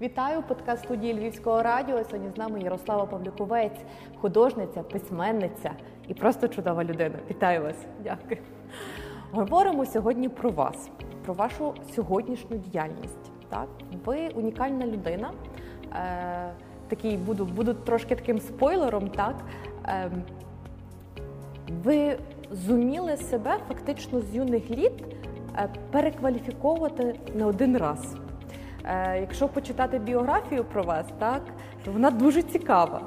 Вітаю подкаст студії Львівського радіо. Сьогодні з нами Ярослава Павлюковець, художниця, письменниця і просто чудова людина. Вітаю вас! Дякую. Говоримо сьогодні про вас, про вашу сьогоднішню діяльність. Так, ви унікальна людина. Е, Такий буду буду трошки таким спойлером. Так е, ви зуміли себе фактично з юних літ е, перекваліфіковувати не один раз. Е, якщо почитати біографію про вас, так то вона дуже цікава.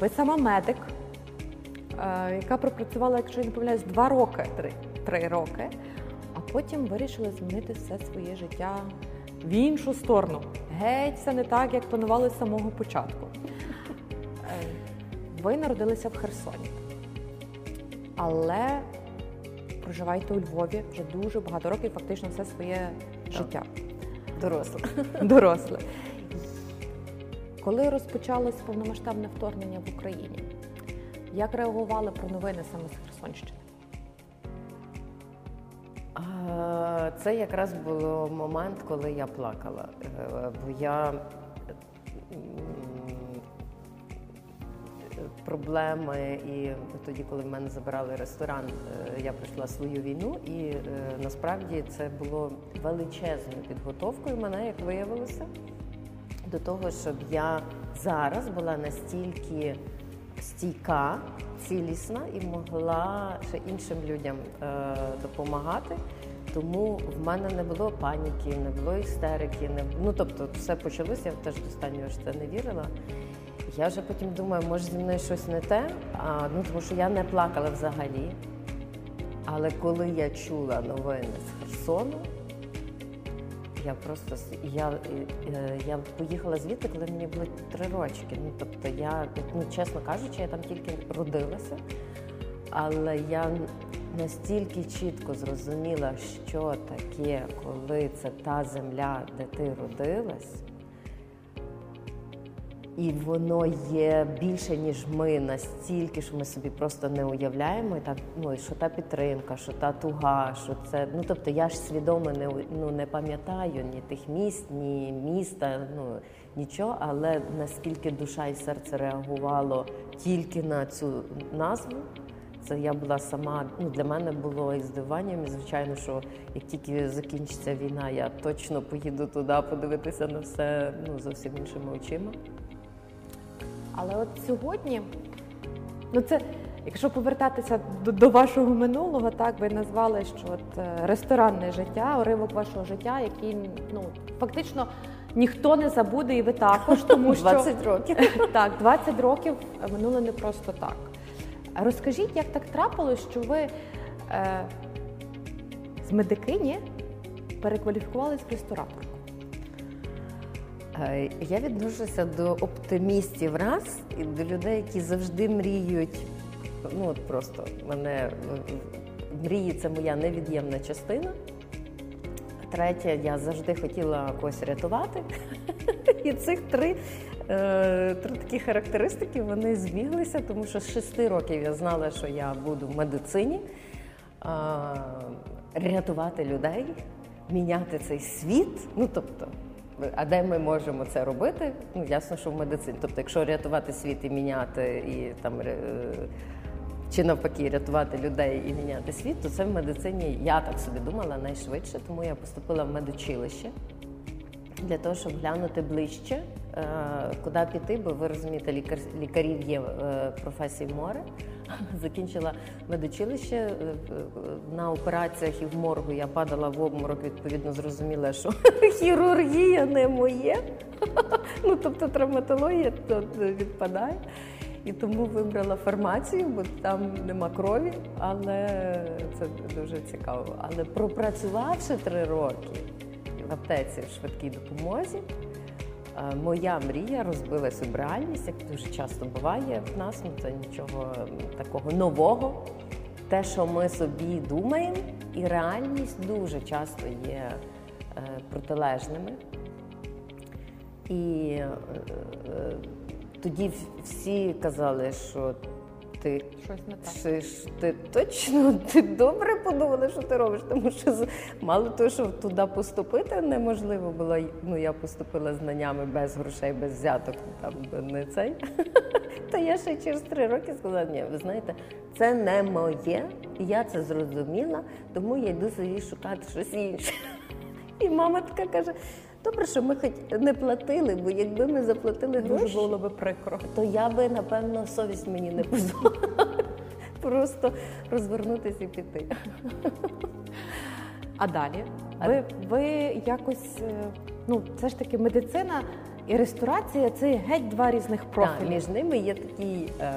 Ви сама медик, е, яка пропрацювала, якщо я не помиляюсь, два роки, три, три роки, а потім вирішили змінити все своє життя в іншу сторону. Геть все не так, як планували з самого початку. Е, ви народилися в Херсоні, але проживаєте у Львові вже дуже багато років, фактично все своє життя. Доросле. Доросле. Коли розпочалось повномасштабне вторгнення в Україні, як реагували про новини саме з Херсонщини? Це якраз був момент, коли я плакала. Е, Бо я проблеми, і тоді, коли в мене забирали ресторан, е, я пройшла свою війну, і е, насправді це було величезною підготовкою мене, як виявилося, до того, щоб я зараз була настільки стійка, цілісна і могла ще іншим людям е, допомагати. Тому в мене не було паніки, не було істерики. Не... Ну тобто, все почалося, я теж до ж це не вірила. Я вже потім думаю, може зі мною щось не те, а, ну тому що я не плакала взагалі. Але коли я чула новини з Херсону, я просто я, е, я поїхала звідти, коли мені було три рочки. Ну тобто, я, ну чесно кажучи, я там тільки родилася, але я настільки чітко зрозуміла, що таке, коли це та земля, де ти родилась. І воно є більше, ніж ми, настільки, що ми собі просто не уявляємо. І так, ну, і що та підтримка, що та туга, що це. Ну тобто я ж свідомо не ну, не пам'ятаю ні тих міст, ні міста, ну нічого, але наскільки душа і серце реагувало тільки на цю назву. Це я була сама. Ну для мене було і здивуванням. І звичайно, що як тільки закінчиться війна, я точно поїду туди подивитися на все ну зовсім іншими очима. Але от сьогодні, ну це, якщо повертатися до, до вашого минулого, так ви назвали, що от е, ресторанне життя, уривок вашого життя, який ну фактично ніхто не забуде, і ви також, тому що 20 років. так, 20 років минуло не просто так. Розкажіть, як так трапилось, що ви е, з медикині перекваліфікувались в рестораторку? Е, Я відношуся до оптимістів раз і до людей, які завжди мріють. Ну от просто мене мрії це моя невід'ємна частина. Третє, я завжди хотіла когось рятувати. І цих три, е, три такі характеристики вони збіглися, тому що з шести років я знала, що я буду в медицині, рятувати людей, міняти цей світ. Ну тобто, а де ми можемо це робити? Ну ясно, що в медицині. Тобто, якщо рятувати світ і міняти і там. е, чи навпаки рятувати людей і міняти світ, то це в медицині, я так собі думала, найшвидше, тому я поступила в медучилище для того, щоб глянути ближче, е, куди піти, бо ви розумієте, лікар, лікарів є е, професій море. Закінчила медучилище е, е, на операціях і в моргу я падала в обморок, відповідно, зрозуміла, що хірургія не моє. Ну, тобто травматологія то відпадає. І тому вибрала фармацію, бо там нема крові, але це дуже цікаво. Але пропрацювавши три роки в аптеці в швидкій допомозі, моя мрія розбилась об реальність, як дуже часто буває в нас. Ну це нічого такого нового. Те, що ми собі думаємо, і реальність дуже часто є е, протилежними. І е, е, тоді всі казали, що ти Щось не так. Чи ж ти точно ти добре подумала, що ти робиш? Тому що мало того, що туди поступити неможливо було. Ну я поступила знаннями без грошей, без взяток, там не цей. То я ще через три роки сказала, ні, ви знаєте, це не моє, я це зрозуміла, тому я йду собі шукати щось інше. І мама така каже: добре, що ми хоч не платили, бо якби ми заплатили Дуже було би прикро. то я би напевно совість мені не дозволила просто розвернутися і піти. А далі А- ви, ви якось е, ну це ж таки медицина і ресторація це геть два різних Так, між ними є такий е,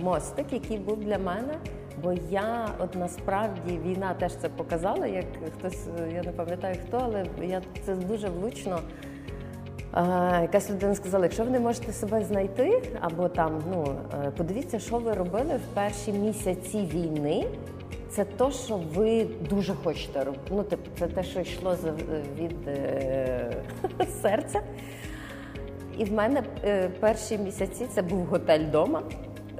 мостик, який був для мене. Бо я, от насправді, війна теж це показала, як хтось, е, я не пам'ятаю хто, але я це дуже влучно. Е, якась людина сказала, якщо ви не можете себе знайти, або там, ну е, подивіться, що ви робили в перші місяці війни. Це то, що ви дуже хочете робити. Ну, типу, це те, що йшло від е, серця. І в мене е, перші місяці це був готель вдома.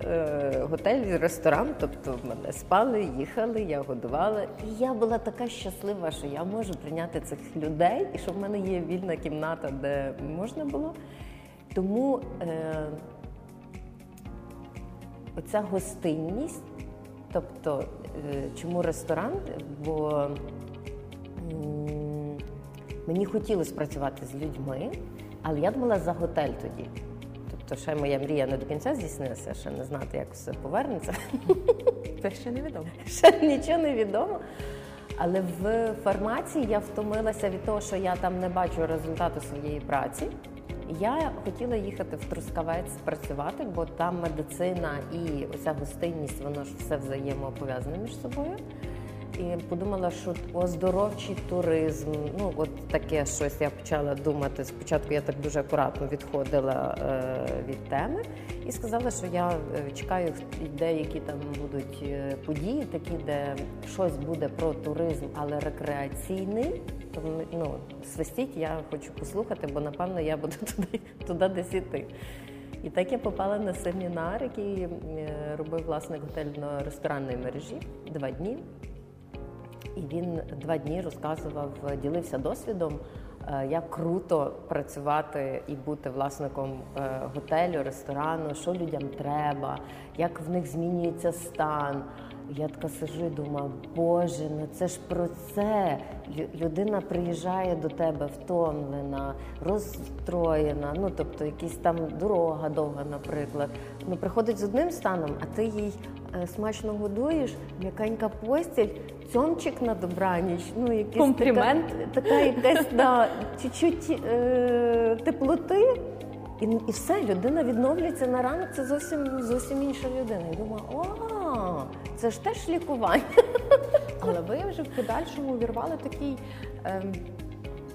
Е, готель ресторан, тобто в мене спали, їхали, я годувала. І я була така щаслива, що я можу прийняти цих людей, і що в мене є вільна кімната, де можна було. Тому е, оця гостинність, тобто, е, чому ресторан? Бо м, мені хотілося працювати з людьми, але я думала за готель тоді. Тобто, ще моя мрія не до кінця здійснилася, ще не знати, як все повернеться. Це ще невідомо. Ще нічого не відомо. Але в фармації я втомилася від того, що я там не бачу результату своєї праці. Я хотіла їхати в Трускавець працювати, бо там медицина і оця гостинність, воно ж все взаємопов'язане між собою. І подумала, що оздоровчий туризм, ну от таке щось я почала думати. Спочатку я так дуже акуратно відходила е, від теми і сказала, що я е, чекаю деякі там будуть е, події, такі, де щось буде про туризм, але рекреаційний. Тому ну, свистіть я хочу послухати, бо напевно я буду туди, туди десь іти. І так я попала на семінар, який робив власник готельно-ресторанної мережі два дні. І він два дні розказував, ділився досвідом, е, як круто працювати і бути власником е, готелю, ресторану, що людям треба, як в них змінюється стан. Я така сижу і думаю, Боже, ну це ж про це. Людина приїжджає до тебе втомлена, розстроєна, ну тобто якась там дорога довга, наприклад. Ну приходить з одним станом, а ти їй смачно годуєш, м'якенька постіль, цьомчик на добраніч, ну якийсь Комплімент. Така, така якась да, чуть-чуть е, теплоти. І, і все, людина відновлюється на ранок, це зовсім зовсім інша людина. І думаю, о, це ж теж лікування. Але ви вже в подальшому увірвали такий, ем,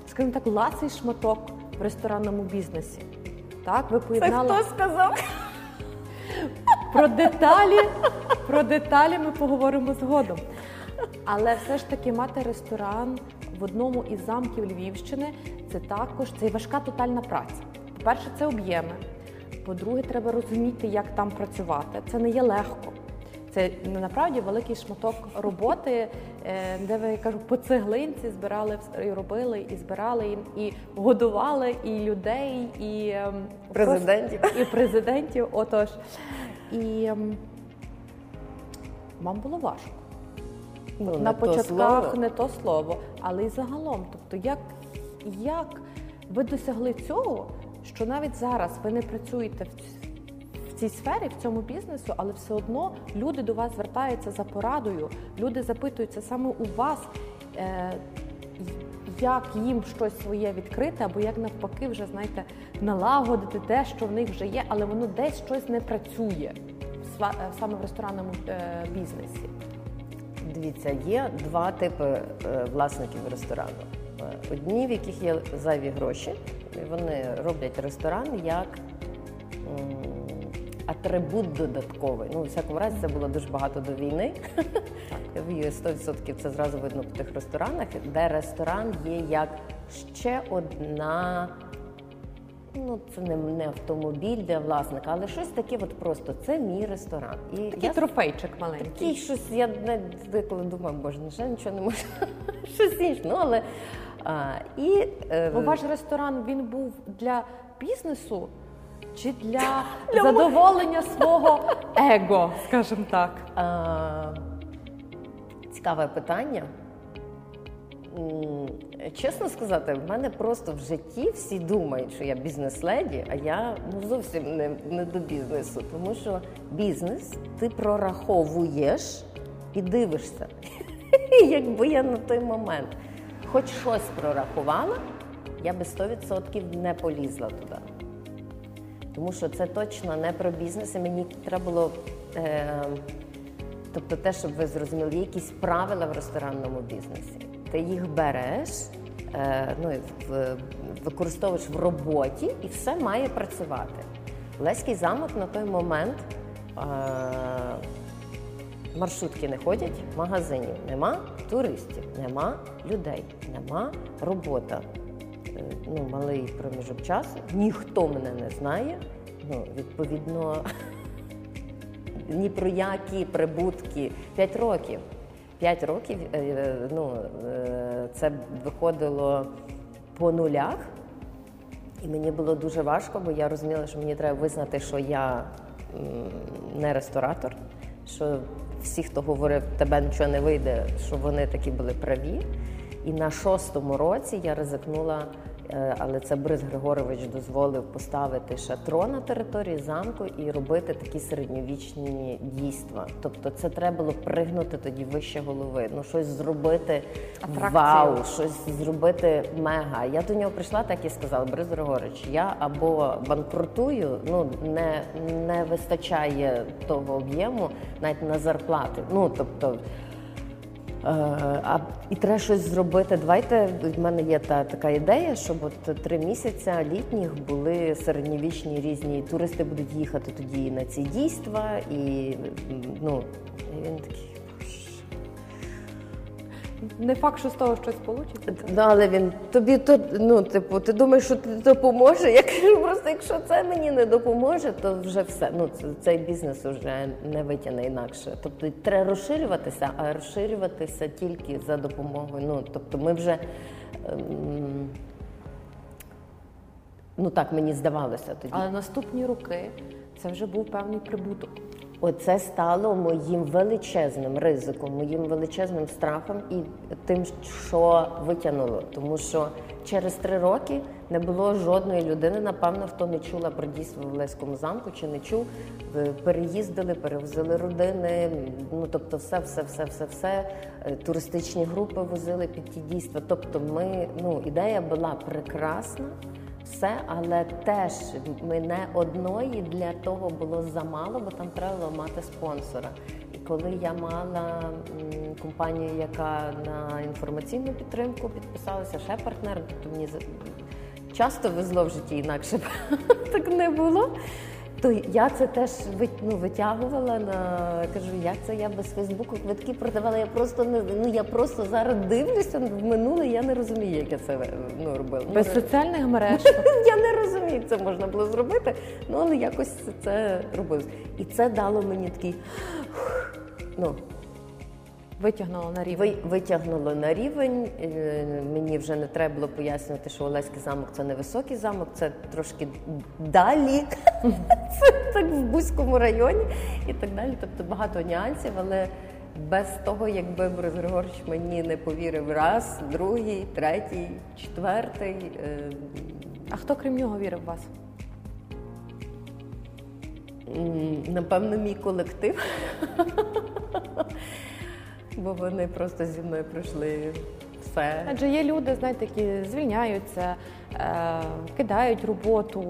скажімо так, ласий шматок в ресторанному бізнесі. Так, ви Це поєднали хто сказав? Про деталі. Про деталі ми поговоримо згодом. Але все ж таки мати ресторан в одному із замків Львівщини це також це важка тотальна праця. По-перше, це об'єми. По-друге, треба розуміти, як там працювати. Це не є легко. Це ну, насправді великий шматок роботи, е, де ви я кажу, по цеглинці збирали і робили, і збирали, і, і годували і людей, і ем, Президентів. просто- і президентів. Отож, і ем, вам було важко. Ну, На не то початках слово. не то слово, але й загалом. Тобто, як, як ви досягли цього, що навіть зараз ви не працюєте в, в цій сфері, в цьому бізнесу, але все одно люди до вас звертаються за порадою, люди запитуються саме у вас, е, як їм щось своє відкрити, або як навпаки, вже знаєте, налагодити те, що в них вже є, але воно десь щось не працює е, саме в ресторанному е, бізнесі. Дивіться, є два типи е, власників ресторану. Одні, в яких є зайві гроші, вони роблять ресторан як атрибут додатковий. Ну, у всякому разі, це було дуже багато до війни. В 100% це зразу видно по тих ресторанах, де ресторан є як ще одна Ну, це не, не автомобіль для власника, але щось таке, от просто це мій ресторан. І Такий я трофейчик маленький. такий щось, я деколи думаю, боже, ну ще нічого не можу. щось інше. Ну, але а, і е, Ну, ваш ресторан він був для бізнесу чи для задоволення свого его, скажімо так. Цікаве питання. Чесно сказати, в мене просто в житті всі думають, що я бізнес-леді, а я ну, зовсім не, не до бізнесу. Тому що бізнес ти прораховуєш і дивишся. Якби я на той момент хоч щось прорахувала, я би 100% не полізла туди. Тому що це точно не про бізнес, і мені треба було. Е, тобто, те, щоб ви зрозуміли, якісь правила в ресторанному бізнесі. Ти їх береш, е, ну, в, використовуєш в роботі, і все має працювати. Леський замок на той момент е, маршрутки не ходять, магазинів нема, туристів нема, людей нема, робота. Е, Ну, малий проміжок часу, ніхто мене не знає. Ну, відповідно, ні про які прибутки. П'ять років. П'ять років е, ну, е, це виходило по нулях. І мені було дуже важко, бо я розуміла, що мені треба визнати, що я не ресторатор, що всі, хто говорив, тебе нічого не вийде, що вони такі були праві. І на шостому році я ризикнула, е, але це Борис Григорович дозволив поставити шатро на території замку і робити такі середньовічні дійства. Тобто це треба було пригнути тоді вище голови, ну щось зробити Атракцію. вау, щось зробити мега. Я до нього прийшла, так і сказала, Борис Григорович, я або банкрутую, ну не, не вистачає того об'єму навіть на зарплати. Ну тобто. Е, А і треба щось зробити. Давайте в мене є та така ідея, щоб от три місяці літніх були середньовічні різні туристи будуть їхати тоді на ці дійства, і ну він такий. Не факт, що з того щось вийде. Ну, але він тобі то ну, типу, ти думаєш, що тобі допоможе? Я кажу, просто якщо це мені не допоможе, то вже все. Ну це цей бізнес вже не витягне інакше. Тобто треба розширюватися, а розширюватися тільки за допомогою. Ну тобто, ми вже ем, ну так мені здавалося тоді. Але наступні роки це вже був певний прибуток. Оце стало моїм величезним ризиком, моїм величезним страхом і тим, що витягнуло. Тому що через три роки не було жодної людини, напевно, хто не чула про дійство в Леському замку чи не чув. Е, Переїздили, перевозили родини. Ну тобто, все, все, все, все, все. Е, Туристичні групи возили під ті дійства. Тобто, ми ну ідея була прекрасна все, але теж мене одної для того було замало, бо там треба мати спонсора. І коли я мала компанію, яка на інформаційну підтримку підписалася, ще партнер, то мені часто везло в житті інакше так не було. То я це теж ну, витягувала на кажу, як це я без Фейсбуку квитки продавала. Я просто не ну я просто зараз дивлюся в минуле. Я не розумію, як я це ну, робила. Без Ну, соціальних мереж. я не розумію, це можна було зробити, ну але якось це робилось. І це дало мені такий ну, Витягнуло на рівень. ви- витягнуло на рівень. Мені вже не треба було пояснювати, що Олеський замок це не високий замок, це трошки далі. Це так в Бузькому районі і так далі. Тобто багато нюансів, але без того, якби Борис Григорович мені не повірив раз, другий, третій, четвертий. е, А хто крім нього вірив в вас? Напевно, мій колектив. Бо вони просто зі мною пройшли все. Адже є люди, знаєте, які звільняються, е, кидають роботу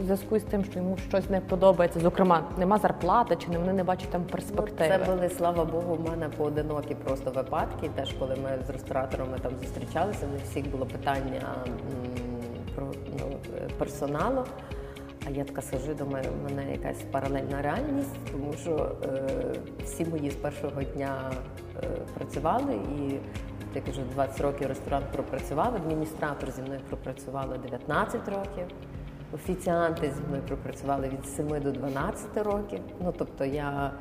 у зв'язку з тим, що йому щось не подобається. Зокрема, нема зарплати, чи не вони не бачать там перспективи. Ну, Це були, слава Богу, в мене поодинокі просто випадки. Теж коли ми з рестораторами там зустрічалися, у всіх було питання м, про ну, е, персоналу. А я така сижу, думаю, в мене якась паралельна реальність, тому що е, всі мої з першого дня е, працювали і. Я кажу, 20 років ресторан пропрацював, адміністратор зі мною пропрацювала 19 років. офіціанти зі мною пропрацювали від 7 до 12 років. Ну тобто я.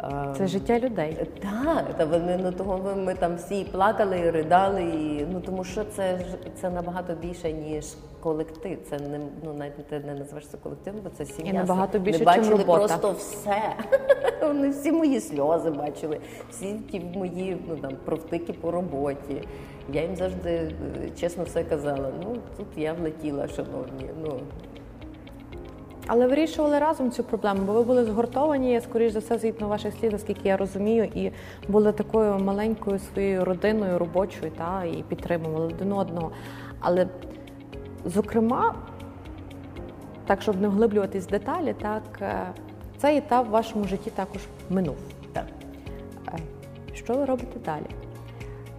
Е, Це життя людей. так, та вони ну того ми, ми там всі плакали, і ридали, і ну тому що це це набагато більше ніж колектив. Це не ну навіть ти не називаєш це колективом, бо це сім'я. І набагато Ми більше, чим бачили робота. просто все. Вони всі мої сльози бачили, всі ті мої ну там провтики по роботі. Я їм завжди е, чесно все казала. Ну тут я влетіла, шановні. Ну Але вирішували разом цю проблему, бо ви були згуртовані, скоріш за все, згідно ваших слів, наскільки я розумію, і були такою маленькою своєю родиною робочою, та і підтримували один одного. Але, зокрема, так, щоб не вглиблюватись в деталі, так е, цей етап в вашому житті також минув. так. Е, Що ви робите далі?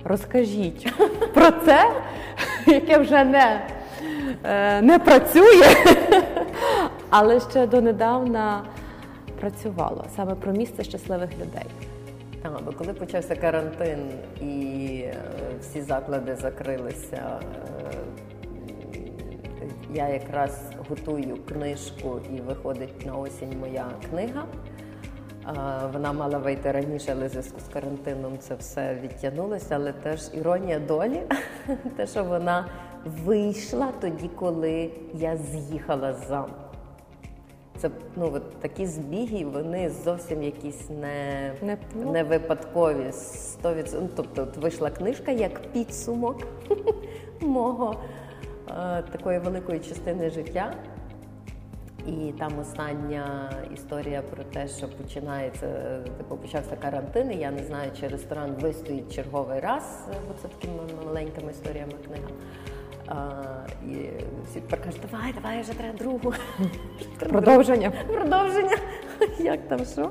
Розкажіть про це, яке вже не, е, не працює, але ще донедавна працювало саме про місце щасливих людей. Так, бо коли почався карантин і е, всі заклади закрилися, е, я якраз готую книжку і виходить на осінь моя книга. Е, Вона мала вийти раніше, але в зв'язку з карантином це все відтягнулося. Але теж іронія долі, те, що вона вийшла тоді, коли я з'їхала з замку. Це ну от такі збіги, вони зовсім якісь не, Не- ну. не випадкові. 100%. Ну, тобто, от вийшла книжка як підсумок мого е, такої великої частини життя. І там остання історія про те, що починається, е, типу, почався карантин, і я не знаю, чи ресторан вистоїть черговий раз, бо це такими маленькими історіями книга. І всі тепер кажуть, давай, давай, вже треба другу. Продовження. Продовження, як там що.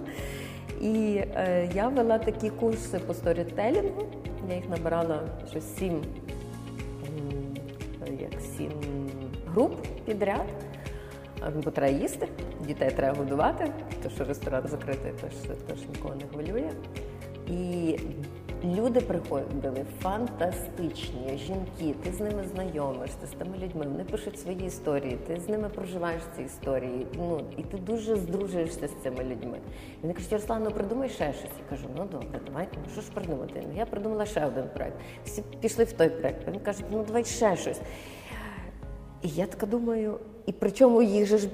І е, я вела такі курси по сторітелінгу. Я їх набирала щось сім, як сім груп підряд. Бо треба їсти, дітей треба годувати, то що ресторан закритий, то ж, то ж нікого не хвилює. І люди приходили фантастичні жінки, ти з ними знайомишся, з тими людьми, вони пишуть свої історії, ти з ними проживаєш ці історії. Ну і ти дуже здружуєшся з цими людьми. І вони кажуть, Ярослав, ну придумай ще щось. Я кажу, ну добре, давайте, ну що ж придумати? Ну я придумала ще один проект. Всі пішли в той проект. Вони кажуть, ну давай ще щось. І я така думаю, і причому їх же ж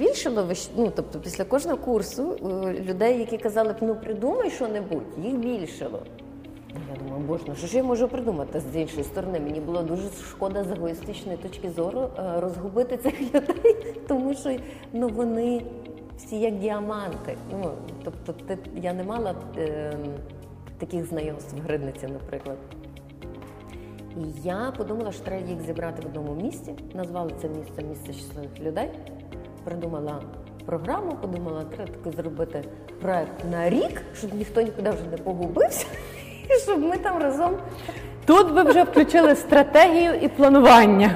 ж- ну тобто після кожного курсу е, людей, які казали б, ну придумай що-небудь, їх більшало. Я думаю, боже, ну що ж я можу придумати з іншої сторони? Мені було дуже шкода з егоїстичної точки зору е, розгубити цих людей, тому що ну вони всі як діаманти. Ну тобто, ти я не мала е, таких знайомств в Гридниці, наприклад. І я подумала, що треба їх зібрати в одному місці. Назвала це місце місце щасливих людей. Придумала програму, подумала, треба таки зробити проект на рік, щоб ніхто нікуди вже не погубився, і щоб ми там разом. Тут ви вже включили стратегію і планування.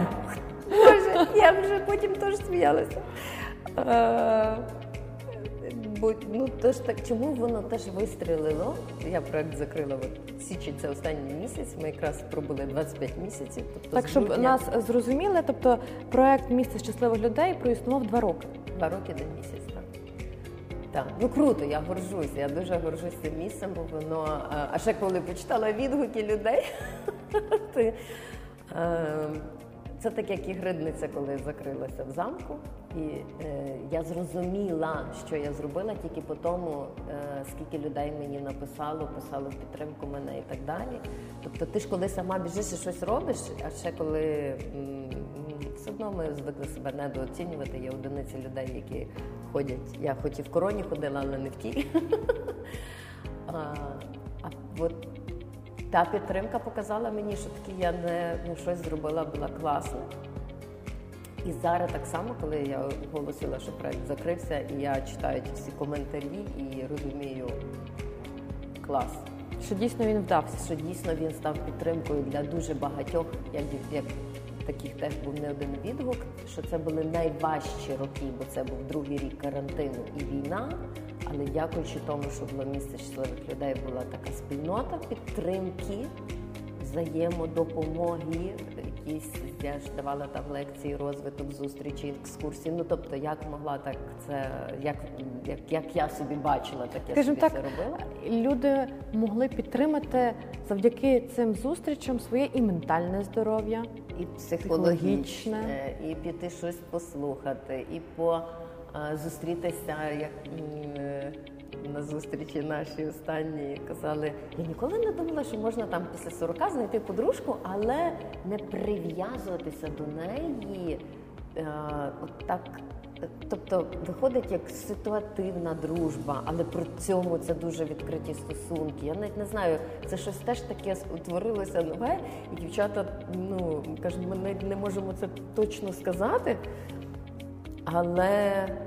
Боже, я вже потім теж сміялася. Е, Бо ну теж так, чому воно теж вистрілило? Я проект закрила от січень, це останній місяць. Ми якраз пробули 25 місяців. Тобто Так, з щоб грудня- нас зрозуміли, тобто проект місце щасливих людей проіснував два роки. Два роки один місяць. Так, ну круто, я горжусь. Я дуже горжусь цим місцем, бо воно. а, А ще коли почитала відгуки людей, ти, е, це так, як і гридниця, коли закрилася в замку. І е, я зрозуміла, що я зробила тільки по тому, е, скільки людей мені написало, писало в підтримку мене і так далі. Тобто ти ж коли сама біжиш і щось робиш, а ще коли м, все одно ми звикли себе недооцінювати. Є одиниці людей, які ходять. Я хоч і в короні ходила, але не в тій. А, а от та підтримка показала мені, що таки я не ну, щось зробила, була класно. І зараз так само, коли я оголосила, що проект закрився, і я читаю ті всі коментарі і розумію клас Що дійсно він вдався. що дійсно він став підтримкою для дуже багатьох, як, як таких теж був не один відгук, що це були найважчі роки, бо це був другий рік карантину і війна. Але дякуючи тому, що було місце щасливих людей, була така спільнота підтримки, взаємодопомоги, якісь я ж давала там лекції, розвиток, зустрічі, екскурсії. Ну тобто, як могла так це, як, як, як я собі бачила, так я Скажімо собі так, це робила. люди могли підтримати завдяки цим зустрічам своє і ментальне здоров'я. І Психологічне. психологічне, і піти щось послухати, і по зустрітися, як е, на зустрічі нашій останній казали, я ніколи не думала, що можна там після 40 знайти подружку, але не прив'язуватися до неї. е, от так. Тобто виходить як ситуативна дружба, але при цьому це дуже відкриті стосунки. Я навіть не знаю, це щось теж таке утворилося нове, і дівчата ну кажуть, ми не можемо це точно сказати. Але е,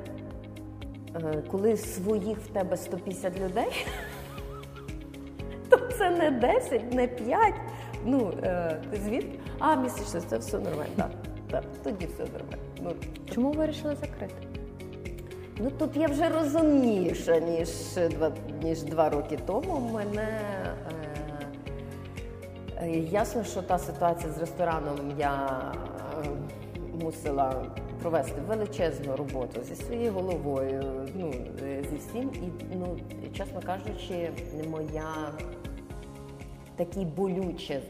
коли своїх в тебе 150 людей, то це не 10, не 5. Ну, е, ти звідки? А, місячне, це все нормально. Так, так, тоді все нормально. Ну, Чому ви вирішили закрити? Ну тут я вже розумніша, ніж два, ніж два роки тому. Мене е, е, ясно, що та ситуація з рестораном я е, мусила провести величезну роботу зі своєю головою, ну е, зі всім. І ну, чесно кажучи, моя такі болюче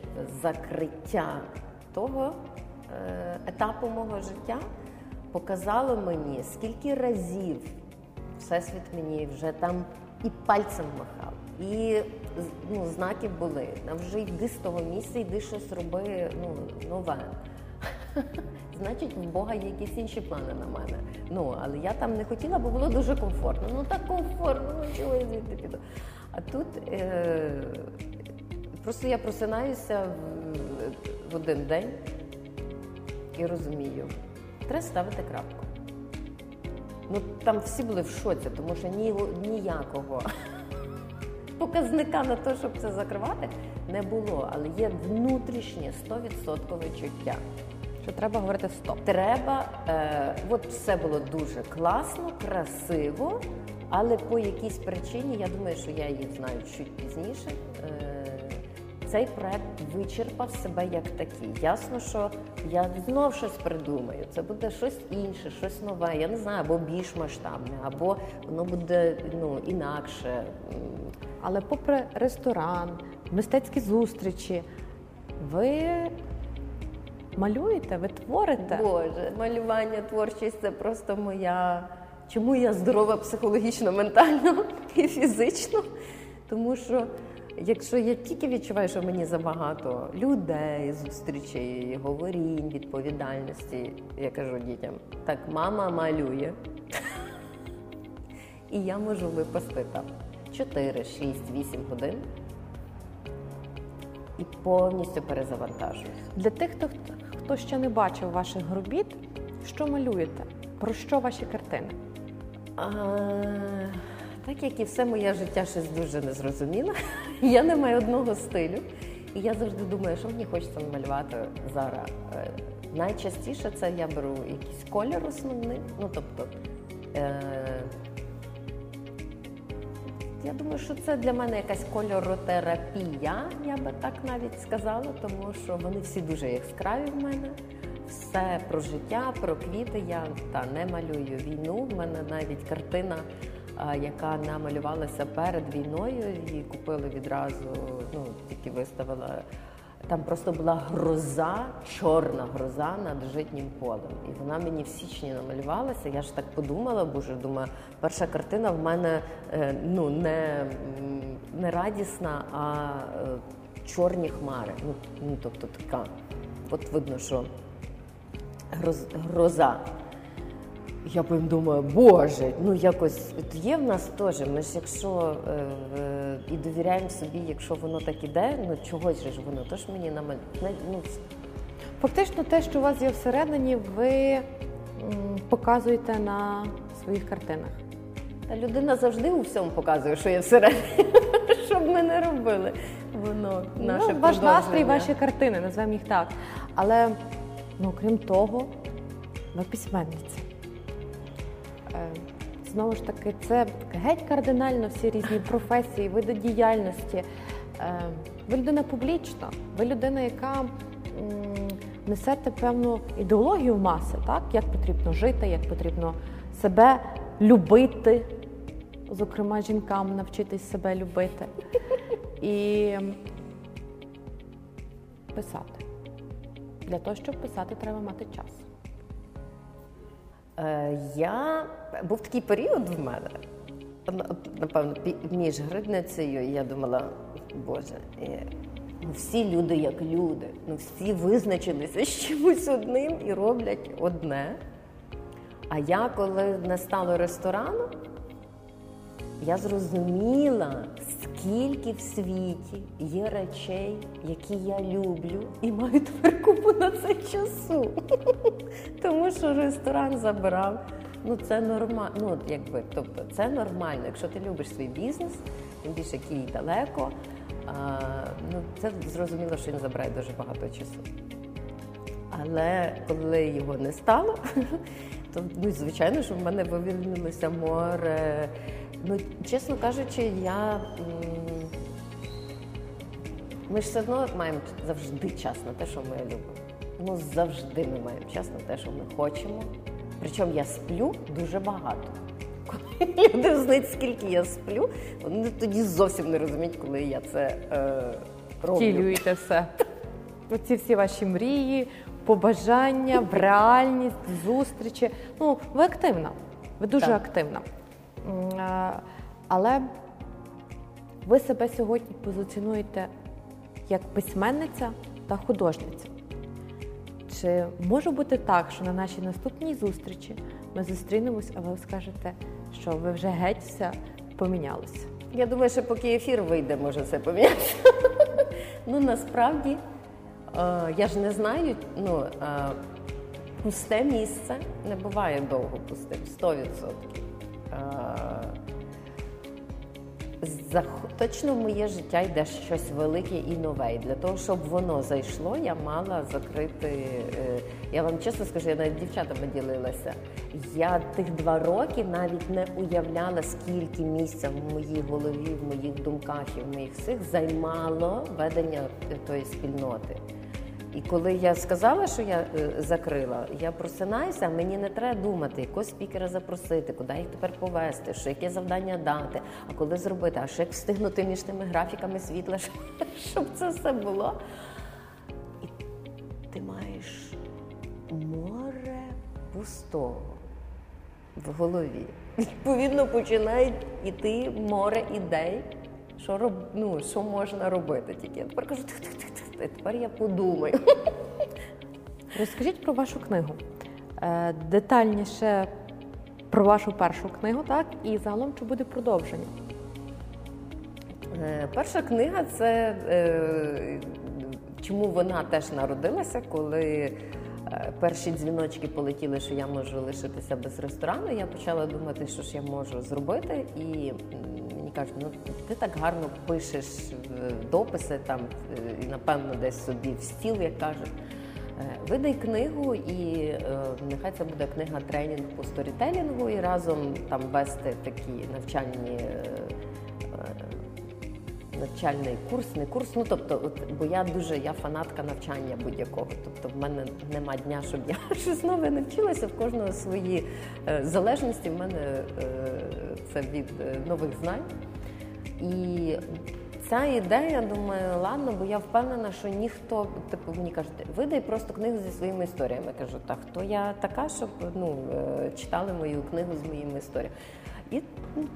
закриття того е, етапу мого життя показало мені, скільки разів Всесвіт мені вже там і пальцем махав, і ну, знаки були. Нам вже йди з того місця, йди щось роби ну, нове. Значить, в Бога є якісь інші плани на мене. Ну, але я там не хотіла, бо було дуже комфортно. Ну так комфортно, ну чого я звідти піду. А тут е- просто я просинаюся в, в один день і розумію, треба ставити крапку. Ну там всі були в шоці, тому що ні, ніякого показника на те, щоб це закривати, не було. Але є внутрішнє 100% чуття. Що треба говорити стоп? Треба, е, от все було дуже класно, красиво, але по якійсь причині, я думаю, що я її знаю чуть пізніше. Е, цей проект вичерпав себе як такий. Ясно, що я знов щось придумаю. Це буде щось інше, щось нове. Я не знаю, або більш масштабне, або воно буде ну інакше. Але попри ресторан, мистецькі зустрічі, ви малюєте, ви творите. Боже, малювання, творчість це просто моя. Чому я здорова психологічно, ментально і фізично? Тому що якщо я тільки відчуваю, що мені забагато людей, зустрічей, говорінь, відповідальності, я кажу дітям, так, мама малює, і я можу випасти там 4, 6, 8 годин і повністю перезавантажуюсь. Для тих, хто, хто ще не бачив ваших робіт, що малюєте? Про що ваші картини? А, так як і все моє життя щось дуже незрозуміле. Я не маю одного стилю. І я завжди думаю, що мені хочеться намалювати зараз. Е, Найчастіше це я беру якийсь колір основний. Ну тобто, е, я думаю, що це для мене якась кольоротерапія, я би так навіть сказала, тому що вони всі дуже яскраві в мене. Все про життя, про квіти. Я та не малюю війну. В мене навіть картина, яка намалювалася перед війною, її купили відразу. Ну тільки виставила. Там просто була гроза, чорна гроза над житнім полем. І вона мені в січні намалювалася. Я ж так подумала, боже, думаю, перша картина в мене е, ну не, не радісна, а е, чорні хмари. Ну, ну тобто така. От видно, що гроз, гроза. Я потім думаю, боже, ну якось от є в нас теж. Ми ж якщо е, е, і довіряємо собі, якщо воно так іде, ну чогось же ж воно, то ж мені намаль... ну, Фактично, те, що у вас є всередині, ви м, показуєте на своїх картинах. Та людина завжди у всьому показує, що є всередині, щоб ми не робили. Воно наше ну, ваш настрій, ваші картини, назвемо їх так. Але ну, крім того, ви письменниця. Е, Знову ж таки, це геть кардинально всі різні професії, види діяльності. Е, Ви людина публічна, ви людина, яка несете певну ідеологію маси, так? як потрібно жити, як потрібно себе любити, зокрема жінкам навчитись себе любити. І писати. Для того, щоб писати, треба мати час. Е, Я був такий період в мене, напевно, між гридницею, я думала, Боже, е, ну всі люди як люди, ну всі визначилися з чимось одним і роблять одне. А я, коли не стало ресторану, я зрозуміла, скільки в світі є речей, які я люблю, і маю тепер купу на це часу. Тому що ресторан забирав. Ну це нормально. Ну якби, тобто, це нормально. Якщо ти любиш свій бізнес, тим більше який далеко. А, ну це зрозуміло, що він забирає дуже багато часу. Але коли його не стало, то ну, звичайно, що в мене вивільнилося море. Ну, чесно кажучи, я. Ми ж все одно маємо завжди час на те, що ми любимо. Ну, завжди ми маємо час на те, що ми хочемо. Причому я сплю дуже багато. Коли люди знають, скільки я сплю, вони тоді зовсім не розуміють, коли я це е, роблю. Втілюєте все. Оці всі ваші мрії, побажання, в реальність, зустрічі. Ну, ви активна, ви дуже Так. активна. А, Але ви себе сьогодні позиціонуєте як письменниця та художниця. Чи може бути так, що на нашій наступній зустрічі ми зустрінемось, а ви скажете, що ви вже геть все помінялися? Я думаю, що поки ефір вийде, може це помінятися. ну насправді е, я ж не знаю, ну е, пусте місце не буває довго пустим, 100%. Е, Точно в моє життя йде щось велике і нове. І для того, щоб воно зайшло, я мала закрити. е, Я вам чесно скажу, я навіть дівчатами ділилася. Я тих два роки навіть не уявляла, скільки місця в моїй голові, в моїх думках і в моїх всіх займало ведення тої спільноти. І коли я сказала, що я е, закрила, я просинаюся, мені не треба думати, якого спікера запросити, куди їх тепер повести, що яке завдання дати, а коли зробити, а що як встигнути між тими графіками світла, щоб- це все було. І ти маєш море пустого в голові. Відповідно, починає йти море ідей, що роб... ну, що можна робити тільки. Я тепер кажу, тепер я подумаю. Розкажіть про вашу книгу. Е, Детальніше про вашу першу книгу, так? І загалом чи буде продовження? Е, Перша книга це е, чому вона теж народилася, коли перші дзвіночки полетіли, що я можу лишитися без ресторану. Я почала думати, що ж я можу зробити, і кажуть, ну ти так гарно пишеш е, дописи там, е, і напевно десь собі в стіл, як кажуть. Е, Видай книгу, і нехай це буде книга тренінг по сторітелінгу, і разом там вести такі навчальні. Навчальний курс, не курс. Ну тобто, от, бо я дуже я фанатка навчання будь-якого. Тобто, в мене нема дня, щоб я щось нове навчилася. В кожного свої е, залежності. В мене е, це від е, нових знань. І ця ідея, думаю, ладно, бо я впевнена, що ніхто, типу, мені кажуть, видай просто книгу зі своїми історіями. Я кажу, так хто я така, щоб ну, е, читали мою книгу з моїми історіями. І,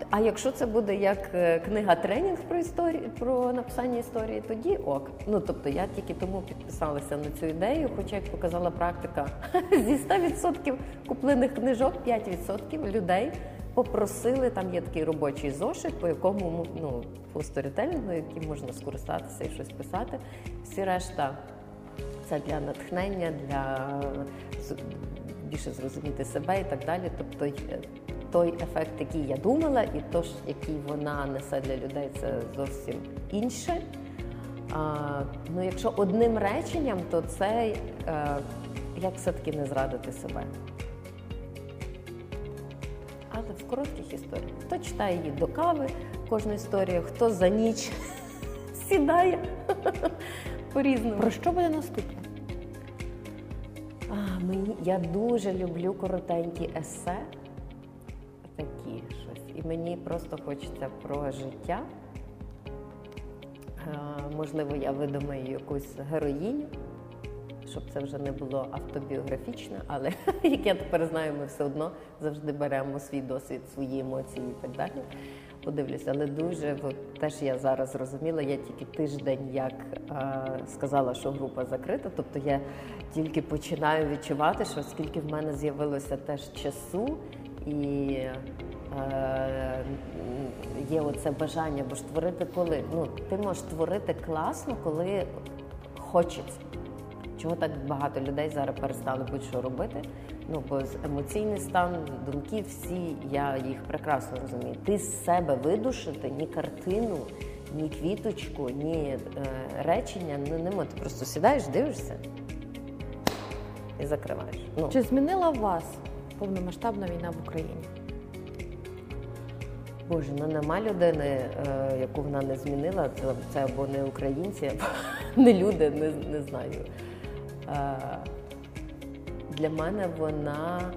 а якщо це буде як е, книга тренінг про історію про написання історії, тоді ок. Ну тобто я тільки тому підписалася на цю ідею, хоча як показала практика, зі 100% куплених книжок 5% людей попросили. Там є такий робочий зошит, по якому ну по сторітелінгу, яким можна скористатися і щось писати. Всі решта це для натхнення, для більше зрозуміти себе і так далі. Тобто е, той ефект, який я думала, і то, який вона несе для людей, це зовсім інше. А, ну, якщо одним реченням, то це е, як все-таки не зрадити себе. Але в коротких історіях. Хто читає її до кави, кожну історію, хто за ніч сідає по-різному. Про що буде наступне? А, мені, я дуже люблю коротенькі есе. І мені просто хочеться про життя. Е, можливо, я видумаю якусь героїню, щоб це вже не було автобіографічно, але як я тепер знаю, ми все одно завжди беремо свій досвід, свої емоції і так далі. Подивлюся, але дуже от, теж я зараз зрозуміла, я тільки тиждень як е, сказала, що група закрита. Тобто я тільки починаю відчувати, що оскільки в мене з'явилося теж часу і є оце бажання, бо ж творити коли. Ну, ти можеш творити класно, коли хочеться. Чого так багато людей зараз перестали будь-що робити? Ну, бо емоційний стан, думки всі, я їх прекрасно розумію. Ти з себе видушити ні картину, ні квіточку, ні е, речення не, не можеш. Ти просто сідаєш, дивишся і закриваєш. Ну, Чи змінила вас повномасштабна війна в Україні? Боже, ну нема людини, е, яку вона не змінила. Це, це або не українці, або не люди, не, не знаю. Е, для мене вона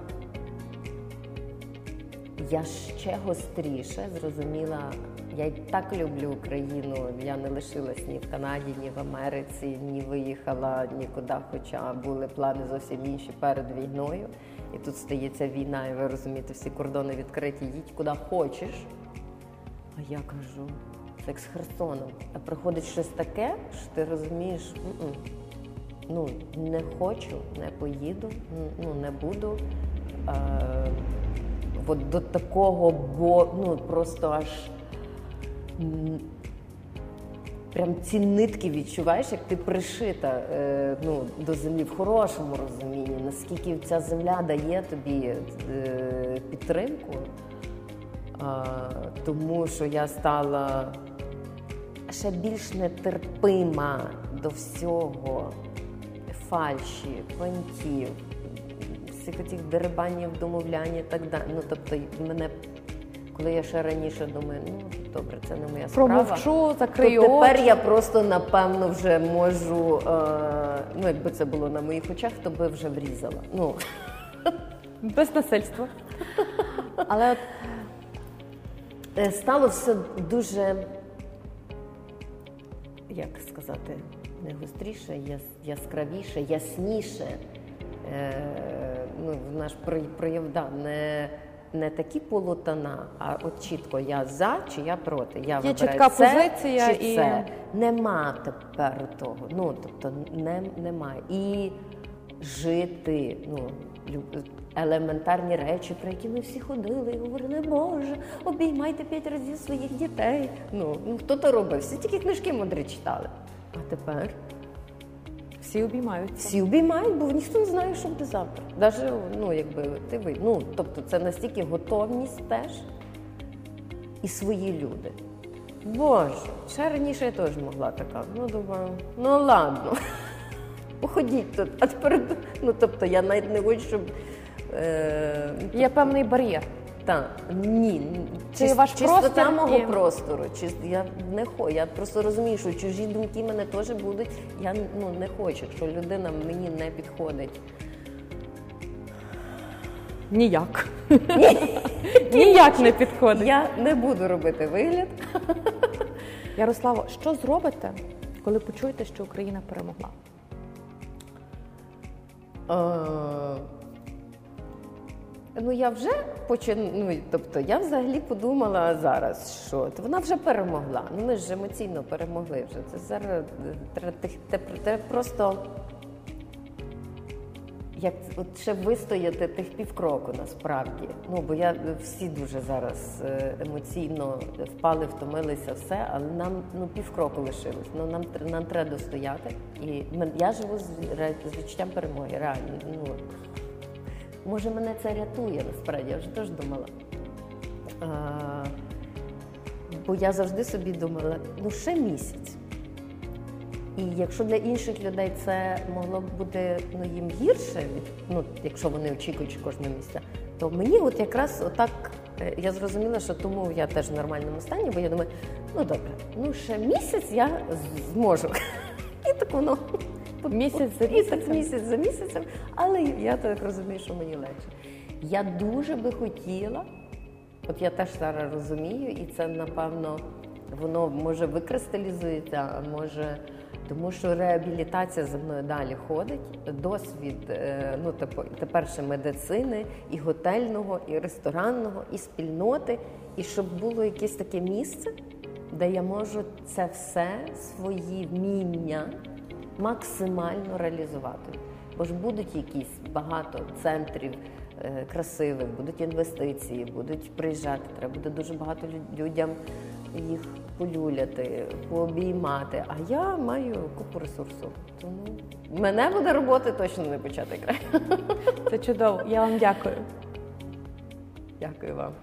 я ще гостріше зрозуміла. Я й так люблю Україну. Я не лишилась ні в Канаді, ні в Америці, ні виїхала нікуди, хоча були плани зовсім інші перед війною. І тут стається війна, і ви розумієте, всі кордони відкриті, їдь куди хочеш. А я кажу, як з Херсоном. А приходить щось таке, що ти розумієш, «М-м, ну не хочу, не поїду, ну не буду. Е, от до такого, бо ну просто аж прям ці нитки відчуваєш, як ти пришита е, ну, до землі в хорошому розумінні, наскільки ця земля дає тобі е, підтримку. Тому що я стала ще більш нетерпима до всього фальші, понтів, всіх цих дерибанів, домовлянь і так далі. Ну, тобто, мене, коли я ще раніше думаю, ну добре, це не моя справа. Промовчу, То тепер очі. я просто напевно вже можу. Е, ну, якби це було на моїх очах, то би вже врізала. Ну без насильства. Але от стало все дуже, як сказати, не гостріше, яс- яскравіше, ясніше. Е, ну, наш прояв да, не, не такі полутона, а от чітко я за чи я проти. Я вибираю чітка це, позиція чи і- це. Нема тепер того. Ну, тобто не, немає. І жити, ну, елементарні речі, про які ми всі ходили і говорили, Боже, обіймайте п'ять разів своїх дітей. Ну, ну хто то робив? Всі тільки книжки мудрі читали. А тепер всі обіймаються. всі обіймають, бо ніхто не знає, що буде завтра. Даже, ну, якби ти ви. Ну, тобто це настільки готовність теж і свої люди. Боже, ще раніше я теж могла така. Ну, думаю, ну ладно. Походіть тут. А тепер, ну тобто, я навіть не хочу, щоб. Е, Є певний бар'єр. та, ні, Це чис- ваш чистота простір мого і- простору. Чис, я не хочу. Я просто розумію, що чужі думки мене теж будуть. Я ну, не хочу, якщо людина мені не підходить. Ніяк. Ніяк не підходить. Я не буду робити вигляд. Ярославо, що зробите, коли почуєте, що Україна перемогла? Е, Ну, я вже почину, ну, тобто я взагалі подумала зараз, що вона вже перемогла. Ну ми ж емоційно перемогли вже. Це зараз е, треба, просто як от ще вистояти тих півкроку насправді. Ну бо я всі дуже зараз е, емоційно впали, втомилися, все, але нам ну півкроку лишилось. Ну нам нам треба достояти. І я живу з, з відчуттям перемоги. Реально, ну може мене це рятує насправді. Я вже теж думала. А, бо я завжди собі думала, ну ще місяць. І якщо для інших людей це могло б бути ну, їм гірше, ну, якщо вони очікують кожного місця, то мені от якраз отак е, я зрозуміла, що тому я теж в нормальному стані, бо я думаю, ну добре, ну ще місяць я зможу. І так воно Місяць за місяць, місяць за місяцем, але я так розумію, що мені легше. Я дуже би хотіла, от я теж зараз розумію, і це напевно воно може викристалізується, а може. Тому що реабілітація за мною далі ходить. Досвід, е, ну тепер, тепер ще медицини, і готельного, і ресторанного, і спільноти, і щоб було якесь таке місце, де я можу це все свої вміння максимально реалізувати. Бо ж будуть якісь багато центрів е, красивих, будуть інвестиції, будуть приїжджати. Треба буде дуже багато людям їх полюляти, пообіймати. А я маю купу ресурсу. Тому мене буде роботи точно не почати край. Це чудово. Я вам дякую. Дякую вам.